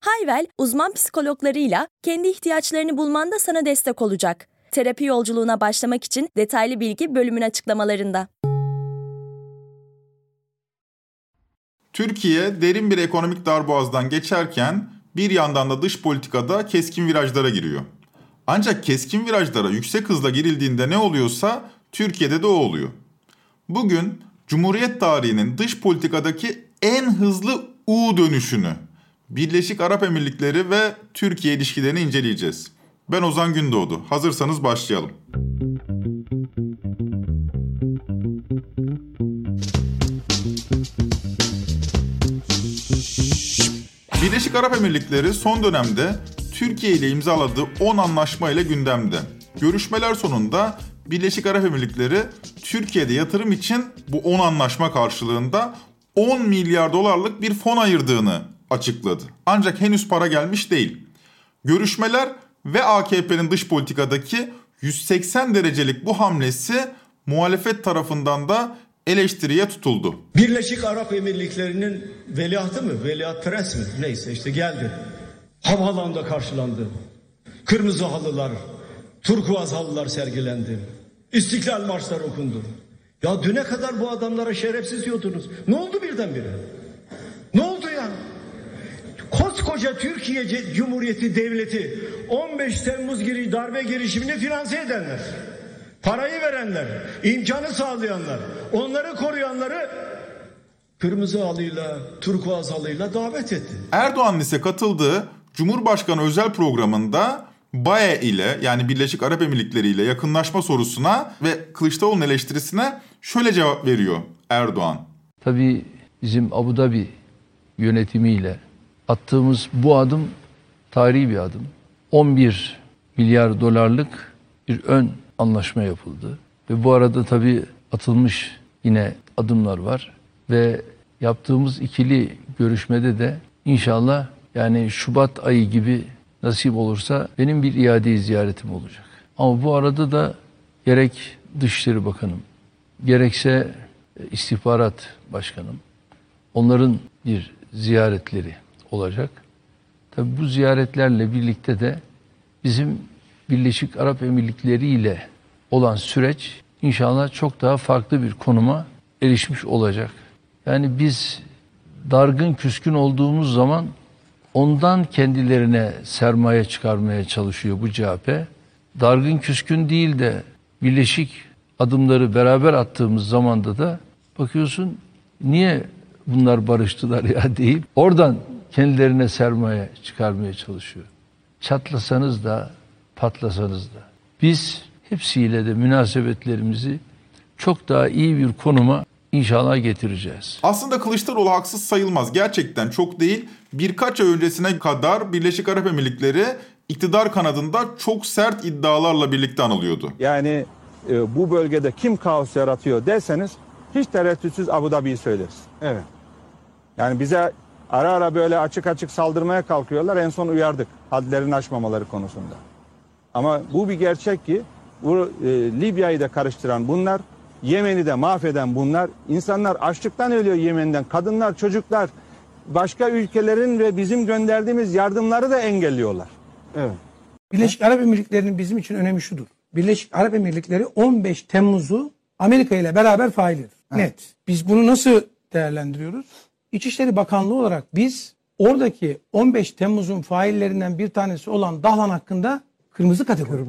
Hayvel, uzman psikologlarıyla kendi ihtiyaçlarını bulmanda sana destek olacak. Terapi yolculuğuna başlamak için detaylı bilgi bölümün açıklamalarında. Türkiye derin bir ekonomik darboğazdan geçerken bir yandan da dış politikada keskin virajlara giriyor. Ancak keskin virajlara yüksek hızla girildiğinde ne oluyorsa Türkiye'de de o oluyor. Bugün Cumhuriyet tarihinin dış politikadaki en hızlı U dönüşünü, Birleşik Arap Emirlikleri ve Türkiye ilişkilerini inceleyeceğiz. Ben Ozan Gündoğdu. Hazırsanız başlayalım. Birleşik Arap Emirlikleri son dönemde Türkiye ile imzaladığı 10 anlaşma ile gündemde. Görüşmeler sonunda Birleşik Arap Emirlikleri Türkiye'de yatırım için bu 10 anlaşma karşılığında 10 milyar dolarlık bir fon ayırdığını açıkladı. Ancak henüz para gelmiş değil. Görüşmeler ve AKP'nin dış politikadaki 180 derecelik bu hamlesi muhalefet tarafından da eleştiriye tutuldu. Birleşik Arap Emirlikleri'nin veliahtı mı, veliaht prens mi neyse işte geldi. Havaalanında karşılandı. Kırmızı halılar, turkuaz halılar sergilendi. İstiklal marşları okundu. Ya düne kadar bu adamlara şerefsiz diyordunuz. Ne oldu birdenbire? Koskoca Türkiye Cumhuriyeti Devleti 15 Temmuz giri darbe girişimini finanse edenler. Parayı verenler, imkanı sağlayanlar, onları koruyanları kırmızı halıyla, turkuaz halıyla davet etti. Erdoğan ise katıldığı Cumhurbaşkanı özel programında BAE ile yani Birleşik Arap Emirlikleri ile yakınlaşma sorusuna ve Kılıçdaroğlu'nun eleştirisine şöyle cevap veriyor Erdoğan. Tabii bizim Abu Dhabi yönetimiyle attığımız bu adım tarihi bir adım. 11 milyar dolarlık bir ön anlaşma yapıldı. Ve bu arada tabii atılmış yine adımlar var. Ve yaptığımız ikili görüşmede de inşallah yani Şubat ayı gibi nasip olursa benim bir iade ziyaretim olacak. Ama bu arada da gerek Dışişleri Bakanım, gerekse istihbarat başkanım, onların bir ziyaretleri olacak. Tabi bu ziyaretlerle birlikte de bizim Birleşik Arap Emirlikleri ile olan süreç inşallah çok daha farklı bir konuma erişmiş olacak. Yani biz dargın küskün olduğumuz zaman ondan kendilerine sermaye çıkarmaya çalışıyor bu CHP. Dargın küskün değil de birleşik adımları beraber attığımız zamanda da bakıyorsun niye bunlar barıştılar ya deyip oradan kendilerine sermaye çıkarmaya çalışıyor. Çatlasanız da patlasanız da. Biz hepsiyle de münasebetlerimizi çok daha iyi bir konuma inşallah getireceğiz. Aslında Kılıçdaroğlu haksız sayılmaz. Gerçekten çok değil. Birkaç ay öncesine kadar Birleşik Arap Emirlikleri iktidar kanadında çok sert iddialarla birlikte anılıyordu. Yani e, bu bölgede kim kaos yaratıyor derseniz hiç tereddütsüz Abu Dhabi'yi söyleriz. Evet. Yani bize ara ara böyle açık açık saldırmaya kalkıyorlar. En son uyardık hadlerini aşmamaları konusunda. Ama bu bir gerçek ki bu e, Libya'yı da karıştıran bunlar, Yemen'i de mahveden bunlar. İnsanlar açlıktan ölüyor Yemen'den. Kadınlar, çocuklar başka ülkelerin ve bizim gönderdiğimiz yardımları da engelliyorlar. Evet. Birleşik Arap Emirlikleri'nin bizim için önemi şudur. Birleşik Arap Emirlikleri 15 Temmuz'u Amerika ile beraber faildir. Net. Biz bunu nasıl değerlendiriyoruz? İçişleri Bakanlığı olarak biz oradaki 15 Temmuz'un faillerinden bir tanesi olan Dahlan hakkında kırmızı kategori.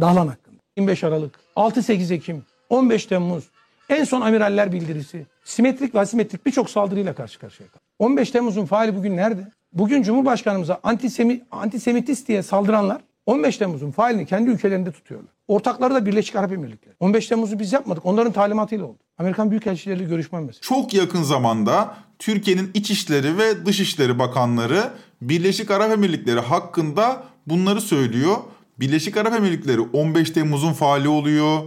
Dahlan hakkında. 25 Aralık, 6-8 Ekim, 15 Temmuz, en son amiraller bildirisi, simetrik ve asimetrik birçok saldırıyla karşı karşıya kaldı. 15 Temmuz'un faili bugün nerede? Bugün Cumhurbaşkanımıza antisemi, antisemitist diye saldıranlar 15 Temmuz'un failini kendi ülkelerinde tutuyorlar. Ortakları da Birleşik Arap Emirlikleri. 15 Temmuz'u biz yapmadık. Onların talimatıyla oldu. Amerikan Büyükelçileriyle görüşmem mesela. Çok yakın zamanda Türkiye'nin İçişleri ve Dışişleri Bakanları Birleşik Arap Emirlikleri hakkında bunları söylüyor. Birleşik Arap Emirlikleri 15 Temmuz'un faali oluyor.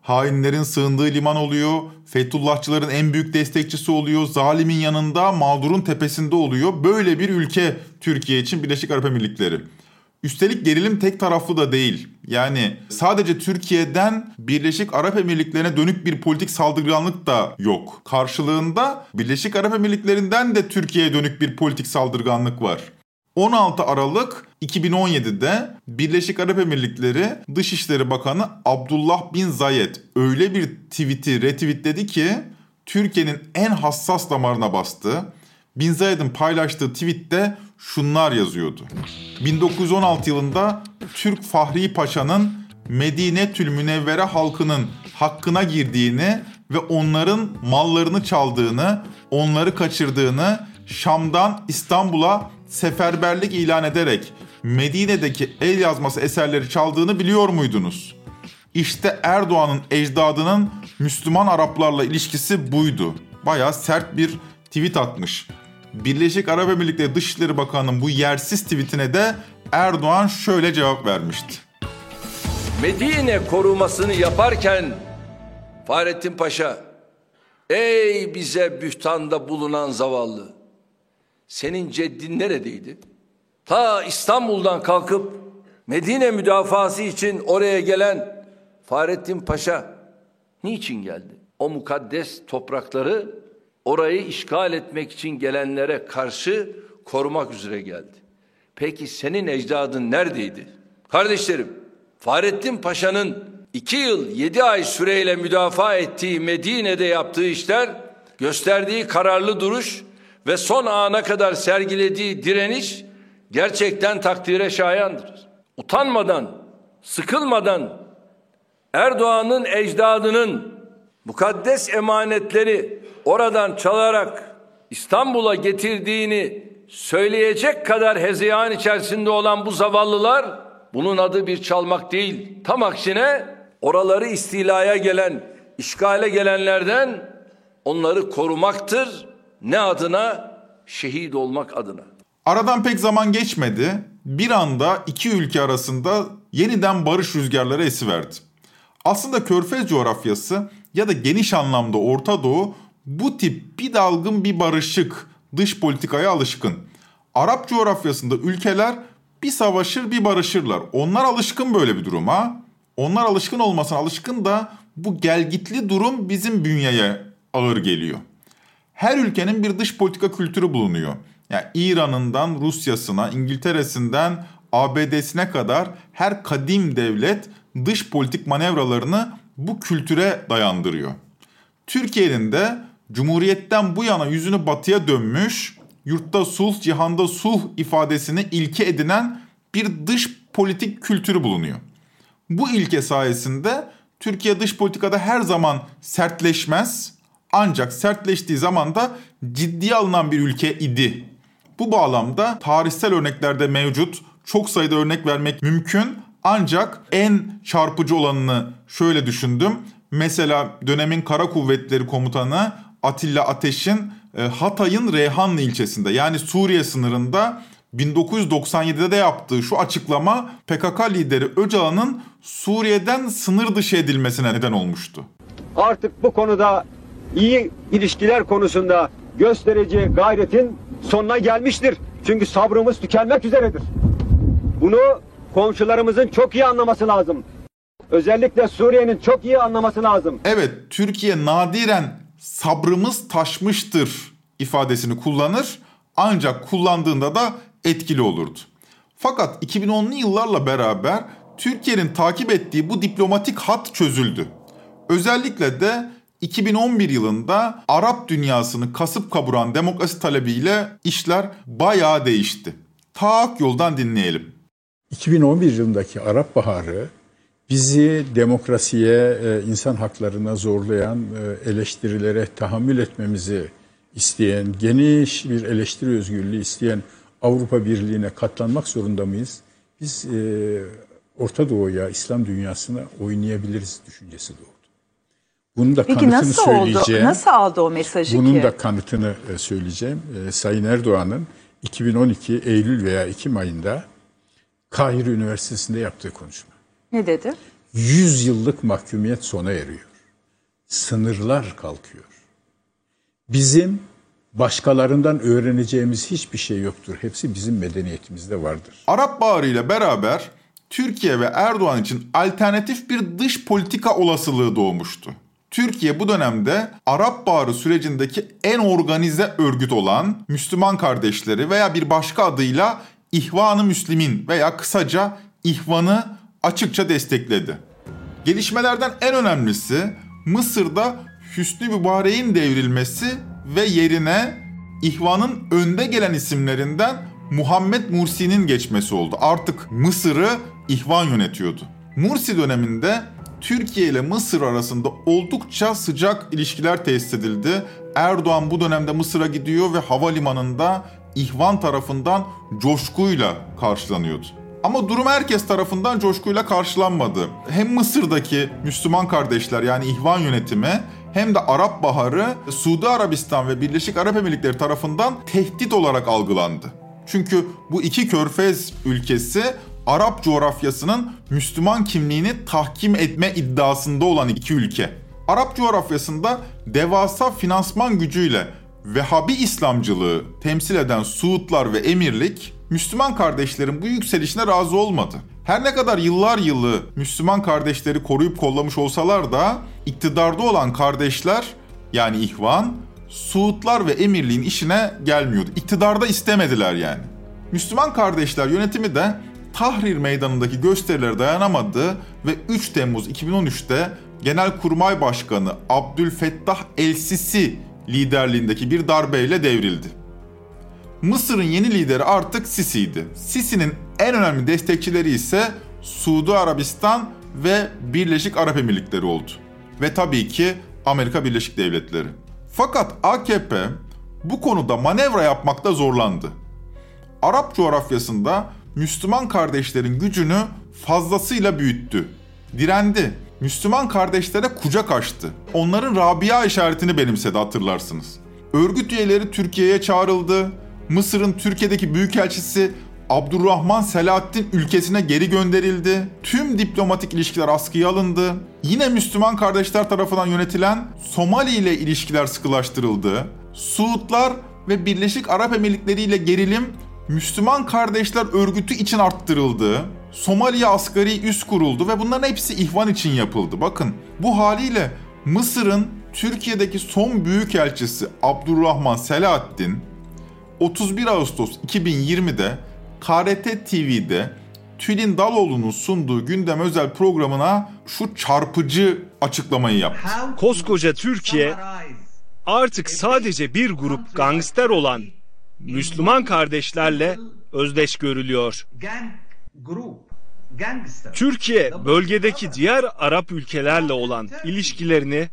Hainlerin sığındığı liman oluyor. Fethullahçıların en büyük destekçisi oluyor. Zalimin yanında mağdurun tepesinde oluyor. Böyle bir ülke Türkiye için Birleşik Arap Emirlikleri. Üstelik gerilim tek taraflı da değil. Yani sadece Türkiye'den Birleşik Arap Emirlikleri'ne dönük bir politik saldırganlık da yok. Karşılığında Birleşik Arap Emirlikleri'nden de Türkiye'ye dönük bir politik saldırganlık var. 16 Aralık 2017'de Birleşik Arap Emirlikleri Dışişleri Bakanı Abdullah bin Zayed öyle bir tweet'i retweetledi ki Türkiye'nin en hassas damarına bastı. Bin Zayed'in paylaştığı tweette şunlar yazıyordu. 1916 yılında Türk Fahri Paşa'nın Medine Tül Münevvere halkının hakkına girdiğini ve onların mallarını çaldığını, onları kaçırdığını, Şam'dan İstanbul'a seferberlik ilan ederek Medine'deki el yazması eserleri çaldığını biliyor muydunuz? İşte Erdoğan'ın ecdadının Müslüman Araplarla ilişkisi buydu. Baya sert bir tweet atmış. Birleşik Arap Emirlikleri Dışişleri Bakanı'nın bu yersiz tweetine de Erdoğan şöyle cevap vermişti. Medine korumasını yaparken Fahrettin Paşa ey bize bühtanda bulunan zavallı senin ceddin neredeydi? Ta İstanbul'dan kalkıp Medine müdafası için oraya gelen Fahrettin Paşa niçin geldi? O mukaddes toprakları orayı işgal etmek için gelenlere karşı korumak üzere geldi. Peki senin ecdadın neredeydi? Kardeşlerim, Fahrettin Paşa'nın iki yıl yedi ay süreyle müdafaa ettiği Medine'de yaptığı işler, gösterdiği kararlı duruş ve son ana kadar sergilediği direniş gerçekten takdire şayandır. Utanmadan, sıkılmadan Erdoğan'ın ecdadının mukaddes emanetleri oradan çalarak İstanbul'a getirdiğini söyleyecek kadar hezeyan içerisinde olan bu zavallılar bunun adı bir çalmak değil. Tam aksine oraları istilaya gelen, işgale gelenlerden onları korumaktır. Ne adına? Şehit olmak adına. Aradan pek zaman geçmedi. Bir anda iki ülke arasında yeniden barış rüzgarları esiverdi. Aslında Körfez coğrafyası ya da geniş anlamda Orta Doğu bu tip bir dalgın bir barışık dış politikaya alışkın. Arap coğrafyasında ülkeler bir savaşır bir barışırlar. Onlar alışkın böyle bir duruma. Onlar alışkın olmasına alışkın da bu gelgitli durum bizim bünyeye ağır geliyor. Her ülkenin bir dış politika kültürü bulunuyor. Yani İran'ından Rusya'sına, İngiltere'sinden ABD'sine kadar her kadim devlet dış politik manevralarını bu kültüre dayandırıyor. Türkiye'nin de Cumhuriyet'ten bu yana yüzünü batıya dönmüş, yurtta sulh, cihanda sulh ifadesini ilke edinen bir dış politik kültürü bulunuyor. Bu ilke sayesinde Türkiye dış politikada her zaman sertleşmez ancak sertleştiği zaman da ciddiye alınan bir ülke idi. Bu bağlamda tarihsel örneklerde mevcut çok sayıda örnek vermek mümkün ancak en çarpıcı olanını şöyle düşündüm. Mesela dönemin Kara Kuvvetleri Komutanı Atilla Ateş'in e, Hatay'ın Reyhanlı ilçesinde yani Suriye sınırında 1997'de de yaptığı şu açıklama PKK lideri Öcalan'ın Suriye'den sınır dışı edilmesine neden olmuştu. Artık bu konuda iyi ilişkiler konusunda göstereceği gayretin sonuna gelmiştir. Çünkü sabrımız tükenmek üzeredir. Bunu komşularımızın çok iyi anlaması lazım. Özellikle Suriye'nin çok iyi anlaması lazım. Evet, Türkiye nadiren sabrımız taşmıştır ifadesini kullanır ancak kullandığında da etkili olurdu. Fakat 2010'lu yıllarla beraber Türkiye'nin takip ettiği bu diplomatik hat çözüldü. Özellikle de 2011 yılında Arap dünyasını kasıp kaburan demokrasi talebiyle işler bayağı değişti. Tak yoldan dinleyelim. 2011 yılındaki Arap Baharı bizi demokrasiye, e, insan haklarına zorlayan e, eleştirilere tahammül etmemizi isteyen, geniş bir eleştiri özgürlüğü isteyen Avrupa Birliği'ne katlanmak zorunda mıyız? Biz e, Orta Doğu'ya, İslam dünyasına oynayabiliriz düşüncesi doğdu. Bunun da Peki kanıtını nasıl söyleyeceğim. oldu? Nasıl aldı o mesajı Bunun ki? da kanıtını söyleyeceğim. Sayın Erdoğan'ın 2012 Eylül veya Ekim ayında Kahire Üniversitesi'nde yaptığı konuşma. Ne dedi? 100 yıllık mahkumiyet sona eriyor. Sınırlar kalkıyor. Bizim başkalarından öğreneceğimiz hiçbir şey yoktur. Hepsi bizim medeniyetimizde vardır. Arap Baharı ile beraber Türkiye ve Erdoğan için alternatif bir dış politika olasılığı doğmuştu. Türkiye bu dönemde Arap Baharı sürecindeki en organize örgüt olan Müslüman kardeşleri veya bir başka adıyla İhvan-ı Müslimin veya kısaca İhvan'ı açıkça destekledi. Gelişmelerden en önemlisi Mısır'da Hüsnü Mübarek'in devrilmesi ve yerine İhvan'ın önde gelen isimlerinden Muhammed Mursi'nin geçmesi oldu. Artık Mısır'ı İhvan yönetiyordu. Mursi döneminde Türkiye ile Mısır arasında oldukça sıcak ilişkiler tesis edildi. Erdoğan bu dönemde Mısır'a gidiyor ve havalimanında İhvan tarafından coşkuyla karşılanıyordu. Ama durum herkes tarafından coşkuyla karşılanmadı. Hem Mısır'daki Müslüman kardeşler yani İhvan yönetimi hem de Arap Baharı Suudi Arabistan ve Birleşik Arap Emirlikleri tarafından tehdit olarak algılandı. Çünkü bu iki körfez ülkesi Arap coğrafyasının Müslüman kimliğini tahkim etme iddiasında olan iki ülke. Arap coğrafyasında devasa finansman gücüyle Vehhabi İslamcılığı temsil eden Suudlar ve Emirlik, Müslüman kardeşlerin bu yükselişine razı olmadı. Her ne kadar yıllar yılı Müslüman kardeşleri koruyup kollamış olsalar da iktidarda olan kardeşler yani İhvan, Suudlar ve Emirliğin işine gelmiyordu. İktidarda istemediler yani. Müslüman kardeşler yönetimi de Tahrir Meydanı'ndaki gösterilere dayanamadı ve 3 Temmuz 2013'te Genelkurmay Başkanı Abdülfettah El-Sisi liderliğindeki bir darbeyle devrildi. Mısır'ın yeni lideri artık Sisi'ydi. Sisi'nin en önemli destekçileri ise Suudi Arabistan ve Birleşik Arap Emirlikleri oldu. Ve tabii ki Amerika Birleşik Devletleri. Fakat AKP bu konuda manevra yapmakta zorlandı. Arap coğrafyasında Müslüman kardeşlerin gücünü fazlasıyla büyüttü. Direndi. Müslüman kardeşlere kucak açtı. Onların Rabia işaretini benimsedi hatırlarsınız. Örgüt üyeleri Türkiye'ye çağrıldı. Mısır'ın Türkiye'deki büyükelçisi Abdurrahman Selahattin ülkesine geri gönderildi. Tüm diplomatik ilişkiler askıya alındı. Yine Müslüman kardeşler tarafından yönetilen Somali ile ilişkiler sıkılaştırıldı. Suudlar ve Birleşik Arap Emirlikleri ile gerilim Müslüman Kardeşler Örgütü için arttırıldı. Somali'ye asgari üs kuruldu ve bunların hepsi ihvan için yapıldı. Bakın bu haliyle Mısır'ın Türkiye'deki son büyükelçisi Abdurrahman Selahattin 31 Ağustos 2020'de KRT TV'de Tülin Daloğlu'nun sunduğu gündem özel programına şu çarpıcı açıklamayı yaptı. Koskoca Türkiye artık sadece bir grup gangster olan Müslüman kardeşlerle özdeş görülüyor. Türkiye bölgedeki diğer Arap ülkelerle olan ilişkilerini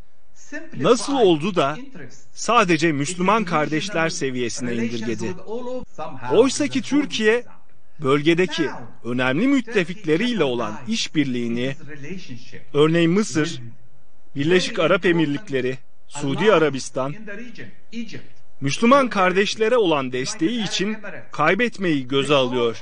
nasıl oldu da sadece Müslüman kardeşler seviyesine indirgedi. Oysa ki Türkiye bölgedeki önemli müttefikleriyle olan işbirliğini örneğin Mısır, Birleşik Arap Emirlikleri, Suudi Arabistan, Müslüman kardeşlere olan desteği için kaybetmeyi göze alıyor.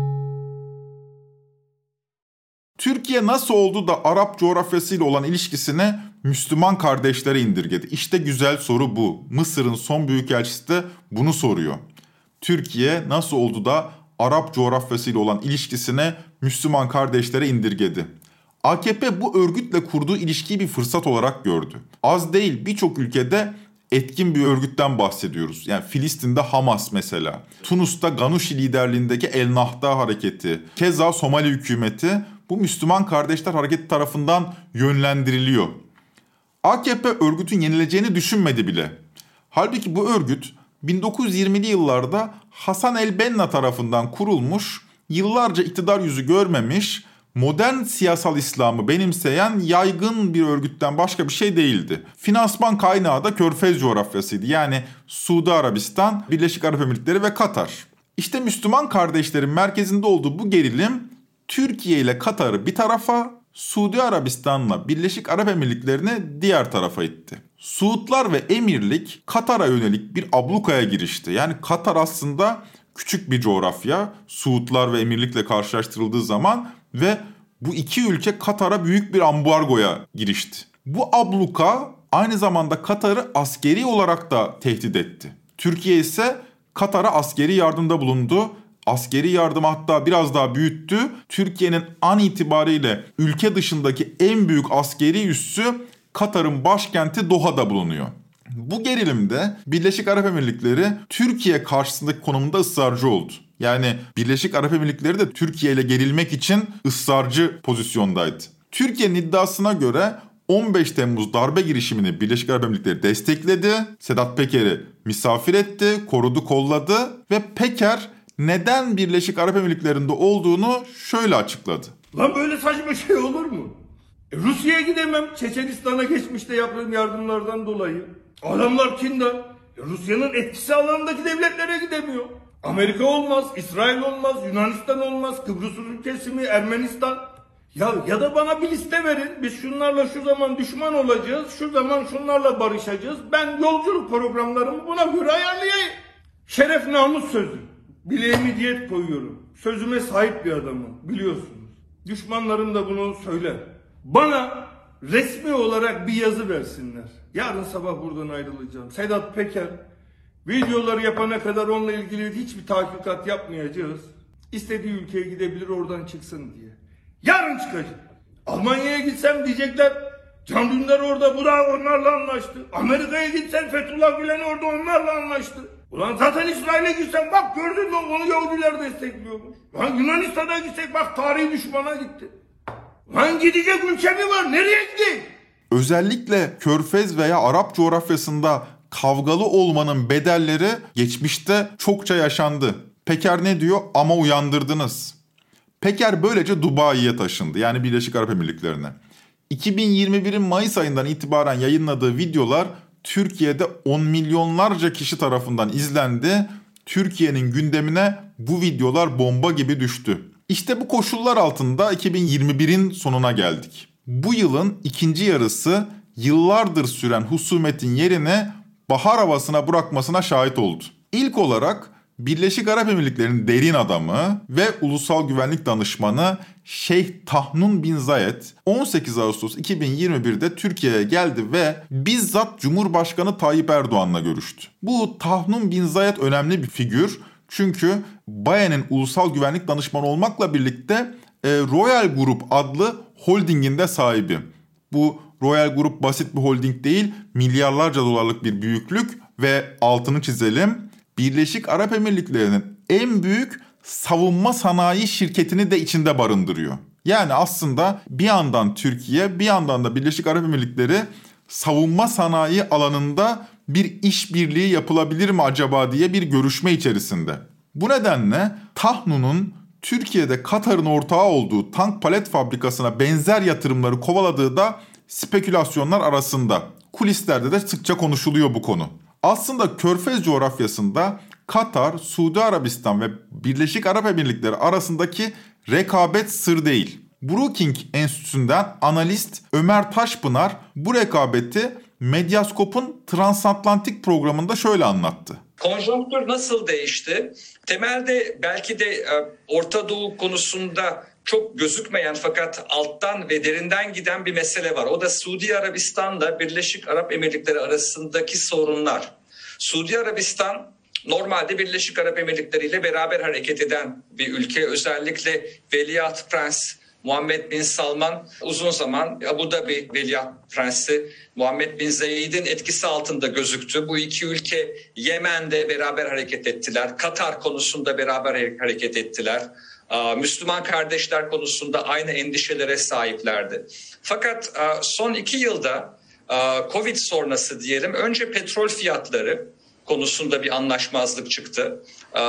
Türkiye nasıl oldu da Arap coğrafyasıyla olan ilişkisini Müslüman kardeşlere indirgedi? İşte güzel soru bu. Mısır'ın son büyükelçisi de bunu soruyor. Türkiye nasıl oldu da Arap coğrafyasıyla olan ilişkisini Müslüman kardeşlere indirgedi? AKP bu örgütle kurduğu ilişkiyi bir fırsat olarak gördü. Az değil birçok ülkede etkin bir örgütten bahsediyoruz. Yani Filistin'de Hamas mesela. Tunus'ta Ganouchi liderliğindeki El Nahda hareketi. Keza Somali hükümeti bu Müslüman Kardeşler Hareketi tarafından yönlendiriliyor. AKP örgütün yenileceğini düşünmedi bile. Halbuki bu örgüt 1920'li yıllarda Hasan el-Benna tarafından kurulmuş, yıllarca iktidar yüzü görmemiş, modern siyasal İslam'ı benimseyen yaygın bir örgütten başka bir şey değildi. Finansman kaynağı da Körfez coğrafyasıydı. Yani Suudi Arabistan, Birleşik Arap Emirlikleri ve Katar. İşte Müslüman kardeşlerin merkezinde olduğu bu gerilim Türkiye ile Katar'ı bir tarafa, Suudi Arabistan'la Birleşik Arap Emirlikleri'ni diğer tarafa itti. Suudlar ve Emirlik Katar'a yönelik bir ablukaya girişti. Yani Katar aslında küçük bir coğrafya. Suudlar ve Emirlik'le karşılaştırıldığı zaman ve bu iki ülke Katar'a büyük bir ambargoya girişti. Bu abluka aynı zamanda Katar'ı askeri olarak da tehdit etti. Türkiye ise Katar'a askeri yardımda bulundu. Askeri yardım hatta biraz daha büyüttü. Türkiye'nin an itibariyle ülke dışındaki en büyük askeri üssü Katar'ın başkenti Doha'da bulunuyor. Bu gerilimde Birleşik Arap Emirlikleri Türkiye karşısındaki konumunda ısrarcı oldu. Yani Birleşik Arap Emirlikleri de Türkiye ile gerilmek için ısrarcı pozisyondaydı. Türkiye'nin iddiasına göre 15 Temmuz darbe girişimini Birleşik Arap Emirlikleri destekledi. Sedat Peker'i misafir etti, korudu, kolladı ve Peker neden Birleşik Arap Emirlikleri'nde olduğunu şöyle açıkladı. Lan böyle saçma şey olur mu? E, Rusya'ya gidemem. Çeçenistan'a geçmişte yaptığım yardımlardan dolayı. Adamlar kindar. E, Rusya'nın etkisi alanındaki devletlere gidemiyor. Amerika olmaz, İsrail olmaz, Yunanistan olmaz, Kıbrıs Rum kesimi, Ermenistan. Ya ya da bana bir liste verin. Biz şunlarla şu zaman düşman olacağız. Şu zaman şunlarla barışacağız. Ben yolculuk programlarımı buna göre ayarlayayım. Şeref namus sözü. Bileğimi diyet koyuyorum. Sözüme sahip bir adamım. Biliyorsunuz. Düşmanlarım da bunu söyler. Bana resmi olarak bir yazı versinler. Yarın sabah buradan ayrılacağım. Sedat Peker videoları yapana kadar onunla ilgili hiçbir tahkikat yapmayacağız. İstediği ülkeye gidebilir oradan çıksın diye. Yarın çıkacak. Almanya'ya gitsem diyecekler Can Dündar orada bu da onlarla anlaştı. Amerika'ya gitsen Fethullah Gülen orada onlarla anlaştı. Ulan zaten İsrail'e gitsen bak gördün mü onu Yahudiler destekliyormuş. Lan Yunanistan'a gitsek bak tarihi düşmana gitti. Lan gidecek ülke mi var? Nereye gideyim? Özellikle Körfez veya Arap coğrafyasında kavgalı olmanın bedelleri geçmişte çokça yaşandı. Peker ne diyor? Ama uyandırdınız. Peker böylece Dubai'ye taşındı. Yani Birleşik Arap Emirlikleri'ne. 2021'in Mayıs ayından itibaren yayınladığı videolar Türkiye'de 10 milyonlarca kişi tarafından izlendi. Türkiye'nin gündemine bu videolar bomba gibi düştü. İşte bu koşullar altında 2021'in sonuna geldik. Bu yılın ikinci yarısı yıllardır süren husumetin yerine bahar havasına bırakmasına şahit oldu. İlk olarak Birleşik Arap Emirlikleri'nin derin adamı ve ulusal güvenlik danışmanı Şeyh Tahnun bin Zayed 18 Ağustos 2021'de Türkiye'ye geldi ve bizzat Cumhurbaşkanı Tayyip Erdoğan'la görüştü. Bu Tahnun bin Zayed önemli bir figür çünkü Bayen'in ulusal güvenlik danışmanı olmakla birlikte e, Royal Group adlı holdingin de sahibi. Bu Royal Group basit bir holding değil, milyarlarca dolarlık bir büyüklük ve altını çizelim. Birleşik Arap Emirlikleri'nin en büyük savunma sanayi şirketini de içinde barındırıyor. Yani aslında bir yandan Türkiye, bir yandan da Birleşik Arap Emirlikleri savunma sanayi alanında bir işbirliği yapılabilir mi acaba diye bir görüşme içerisinde. Bu nedenle Tahnu'nun Türkiye'de Katar'ın ortağı olduğu tank palet fabrikasına benzer yatırımları kovaladığı da spekülasyonlar arasında. Kulislerde de sıkça konuşuluyor bu konu. Aslında Körfez coğrafyasında Katar, Suudi Arabistan ve Birleşik Arap Emirlikleri arasındaki rekabet sır değil. Brookings Enstitüsü'nden analist Ömer Taşpınar bu rekabeti Medyaskop'un transatlantik programında şöyle anlattı. Konjonktür nasıl değişti? Temelde belki de e, Orta Doğu konusunda çok gözükmeyen fakat alttan ve derinden giden bir mesele var. O da Suudi Arabistan'la Birleşik Arap Emirlikleri arasındaki sorunlar. Suudi Arabistan normalde Birleşik Arap Emirlikleri ile beraber hareket eden bir ülke. Özellikle Veliaht Prens Muhammed Bin Salman uzun zaman Abu Dhabi Veliaht Prensi Muhammed Bin Zayed'in etkisi altında gözüktü. Bu iki ülke Yemen'de beraber hareket ettiler. Katar konusunda beraber hareket ettiler. Müslüman kardeşler konusunda aynı endişelere sahiplerdi. Fakat son iki yılda Covid sonrası diyelim önce petrol fiyatları konusunda bir anlaşmazlık çıktı.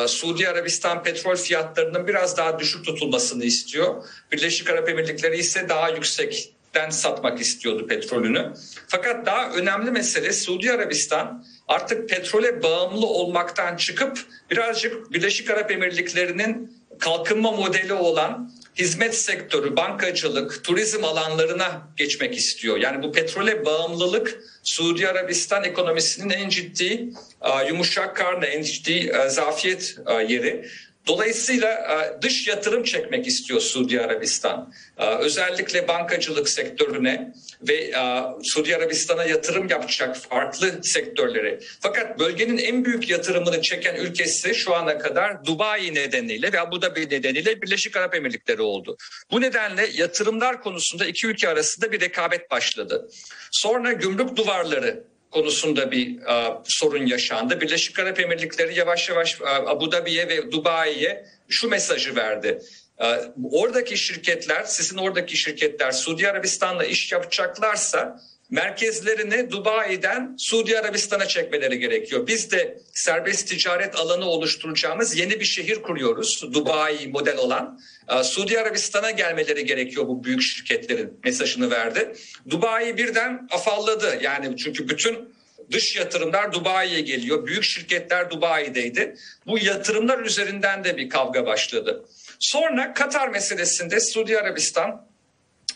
Suudi Arabistan petrol fiyatlarının biraz daha düşük tutulmasını istiyor. Birleşik Arap Emirlikleri ise daha yüksekten satmak istiyordu petrolünü. Fakat daha önemli mesele Suudi Arabistan artık petrole bağımlı olmaktan çıkıp birazcık Birleşik Arap Emirlikleri'nin kalkınma modeli olan hizmet sektörü, bankacılık, turizm alanlarına geçmek istiyor. Yani bu petrole bağımlılık Suudi Arabistan ekonomisinin en ciddi yumuşak karnı, en ciddi zafiyet yeri. Dolayısıyla dış yatırım çekmek istiyor Suudi Arabistan. Özellikle bankacılık sektörüne ve Suudi Arabistan'a yatırım yapacak farklı sektörlere. Fakat bölgenin en büyük yatırımını çeken ülkesi şu ana kadar Dubai nedeniyle ve Abu Dhabi nedeniyle Birleşik Arap Emirlikleri oldu. Bu nedenle yatırımlar konusunda iki ülke arasında bir rekabet başladı. Sonra gümrük duvarları konusunda bir uh, sorun yaşandı. Birleşik Arap Emirlikleri yavaş yavaş uh, Abu Dhabi'ye ve Dubai'ye şu mesajı verdi. Uh, oradaki şirketler, sizin oradaki şirketler Suudi Arabistan'la iş yapacaklarsa merkezlerini Dubai'den Suudi Arabistan'a çekmeleri gerekiyor. Biz de serbest ticaret alanı oluşturacağımız yeni bir şehir kuruyoruz. Dubai model olan. Suudi Arabistan'a gelmeleri gerekiyor bu büyük şirketlerin mesajını verdi. Dubai birden afalladı. Yani çünkü bütün dış yatırımlar Dubai'ye geliyor. Büyük şirketler Dubai'deydi. Bu yatırımlar üzerinden de bir kavga başladı. Sonra Katar meselesinde Suudi Arabistan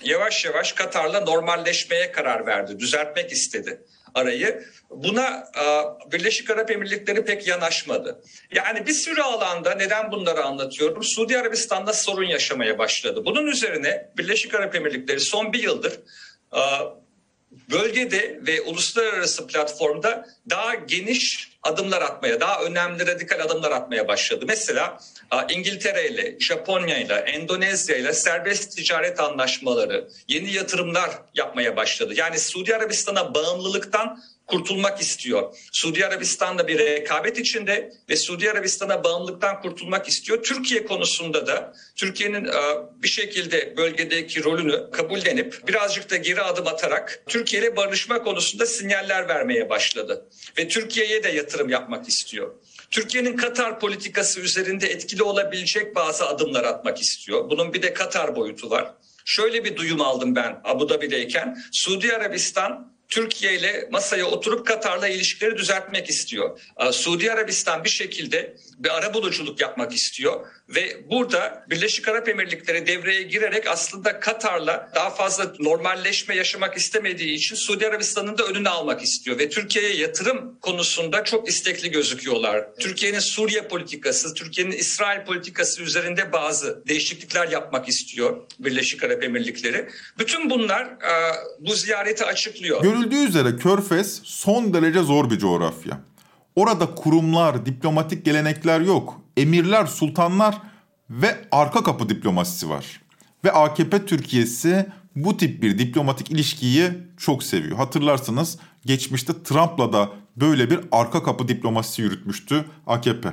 yavaş yavaş Katar'la normalleşmeye karar verdi. Düzeltmek istedi arayı. Buna Birleşik Arap Emirlikleri pek yanaşmadı. Yani bir sürü alanda neden bunları anlatıyorum? Suudi Arabistan'da sorun yaşamaya başladı. Bunun üzerine Birleşik Arap Emirlikleri son bir yıldır bölgede ve uluslararası platformda daha geniş adımlar atmaya, daha önemli radikal adımlar atmaya başladı. Mesela İngiltere ile, Japonya ile, Endonezya ile serbest ticaret anlaşmaları, yeni yatırımlar yapmaya başladı. Yani Suudi Arabistan'a bağımlılıktan kurtulmak istiyor. Suudi Arabistan'da bir rekabet içinde ve Suudi Arabistan'a bağımlılıktan kurtulmak istiyor. Türkiye konusunda da Türkiye'nin bir şekilde bölgedeki rolünü kabullenip birazcık da geri adım atarak Türkiye ile barışma konusunda sinyaller vermeye başladı. Ve Türkiye'ye de yatırım yapmak istiyor. Türkiye'nin Katar politikası üzerinde etkili olabilecek bazı adımlar atmak istiyor. Bunun bir de Katar boyutu var. Şöyle bir duyum aldım ben Abu Dhabi'deyken. Suudi Arabistan Türkiye ile masaya oturup Katar'la ilişkileri düzeltmek istiyor. Suudi Arabistan bir şekilde bir ara buluculuk yapmak istiyor ve burada Birleşik Arap Emirlikleri devreye girerek aslında Katar'la daha fazla normalleşme yaşamak istemediği için Suudi Arabistan'ın da önünü almak istiyor ve Türkiye'ye yatırım konusunda çok istekli gözüküyorlar. Türkiye'nin Suriye politikası, Türkiye'nin İsrail politikası üzerinde bazı değişiklikler yapmak istiyor Birleşik Arap Emirlikleri. Bütün bunlar bu ziyareti açıklıyor. Görüldüğü üzere Körfez son derece zor bir coğrafya. Orada kurumlar, diplomatik gelenekler yok. Emirler, sultanlar ve arka kapı diplomasisi var. Ve AKP Türkiye'si bu tip bir diplomatik ilişkiyi çok seviyor. Hatırlarsınız geçmişte Trump'la da böyle bir arka kapı diplomasisi yürütmüştü AKP.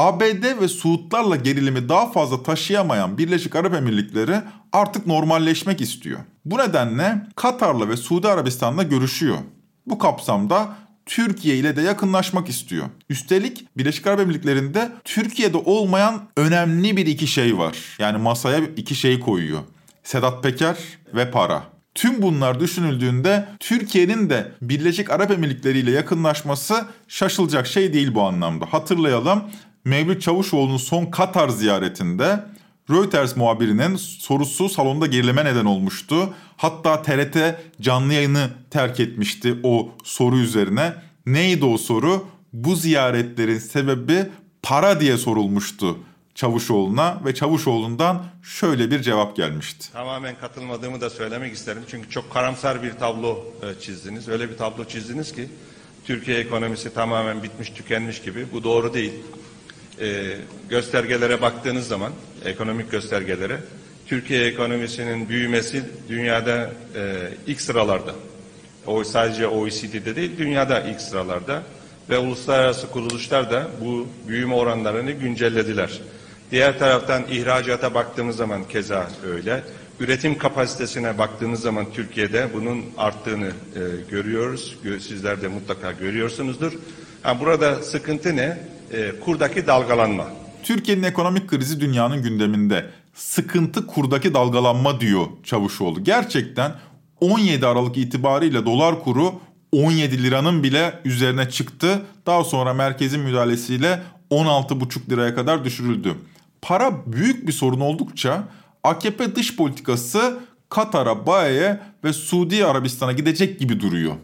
ABD ve Suudlarla gerilimi daha fazla taşıyamayan Birleşik Arap Emirlikleri artık normalleşmek istiyor. Bu nedenle Katar'la ve Suudi Arabistan'la görüşüyor. Bu kapsamda Türkiye ile de yakınlaşmak istiyor. Üstelik Birleşik Arap Emirlikleri'nde Türkiye'de olmayan önemli bir iki şey var. Yani masaya iki şey koyuyor. Sedat Peker ve para. Tüm bunlar düşünüldüğünde Türkiye'nin de Birleşik Arap Emirlikleri ile yakınlaşması şaşılacak şey değil bu anlamda. Hatırlayalım Mevlüt Çavuşoğlu'nun son Katar ziyaretinde Reuters muhabirinin sorusu salonda gerileme neden olmuştu. Hatta TRT canlı yayını terk etmişti o soru üzerine. Neydi o soru? Bu ziyaretlerin sebebi para diye sorulmuştu Çavuşoğlu'na ve Çavuşoğlu'ndan şöyle bir cevap gelmişti. Tamamen katılmadığımı da söylemek isterim. Çünkü çok karamsar bir tablo e, çizdiniz. Öyle bir tablo çizdiniz ki Türkiye ekonomisi tamamen bitmiş tükenmiş gibi. Bu doğru değil e, göstergelere baktığınız zaman, ekonomik göstergelere, Türkiye ekonomisinin büyümesi dünyada e, ilk sıralarda. O sadece OECD'de değil, dünyada ilk sıralarda ve uluslararası kuruluşlar da bu büyüme oranlarını güncellediler. Diğer taraftan ihracata baktığımız zaman keza öyle. Üretim kapasitesine baktığımız zaman Türkiye'de bunun arttığını e, görüyoruz. Sizler de mutlaka görüyorsunuzdur. Ha, burada sıkıntı ne? E, kurdaki dalgalanma. Türkiye'nin ekonomik krizi dünyanın gündeminde. Sıkıntı kurdaki dalgalanma diyor Çavuşoğlu. Gerçekten 17 Aralık itibariyle dolar kuru 17 liranın bile üzerine çıktı. Daha sonra merkezin müdahalesiyle 16,5 liraya kadar düşürüldü. Para büyük bir sorun oldukça AKP dış politikası Katar'a, Bae'ye ve Suudi Arabistan'a gidecek gibi duruyor.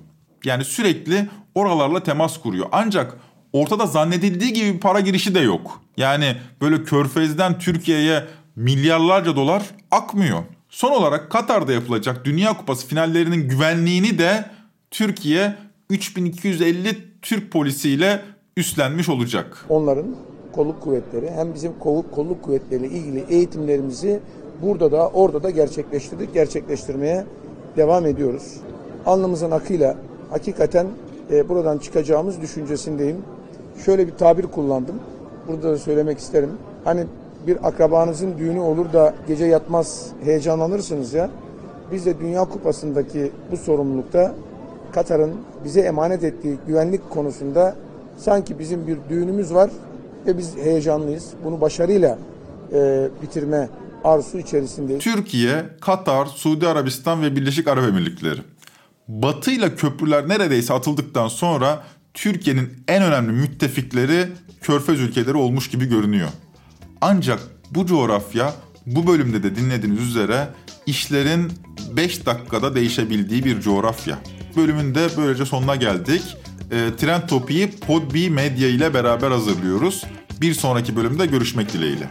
Yani sürekli oralarla temas kuruyor. Ancak ortada zannedildiği gibi bir para girişi de yok. Yani böyle körfezden Türkiye'ye milyarlarca dolar akmıyor. Son olarak Katar'da yapılacak Dünya Kupası finallerinin güvenliğini de Türkiye 3250 Türk polisiyle üstlenmiş olacak. Onların kolluk kuvvetleri hem bizim kolluk, kolluk kuvvetleriyle ilgili eğitimlerimizi burada da orada da gerçekleştirdik, gerçekleştirmeye devam ediyoruz. Alnımızın akıyla hakikaten e, buradan çıkacağımız düşüncesindeyim. Şöyle bir tabir kullandım. Burada da söylemek isterim. Hani bir akrabanızın düğünü olur da gece yatmaz heyecanlanırsınız ya. Biz de Dünya Kupası'ndaki bu sorumlulukta Katar'ın bize emanet ettiği güvenlik konusunda sanki bizim bir düğünümüz var ve biz heyecanlıyız. Bunu başarıyla e, bitirme arzusu içerisindeyiz. Türkiye, Katar, Suudi Arabistan ve Birleşik Arap Emirlikleri. Batı ile köprüler neredeyse atıldıktan sonra Türkiye'nin en önemli müttefikleri körfez ülkeleri olmuş gibi görünüyor. Ancak bu coğrafya bu bölümde de dinlediğiniz üzere işlerin 5 dakikada değişebildiği bir coğrafya. Bölümün de böylece sonuna geldik. E, Trend Topi'yi Podbi Medya ile beraber hazırlıyoruz. Bir sonraki bölümde görüşmek dileğiyle.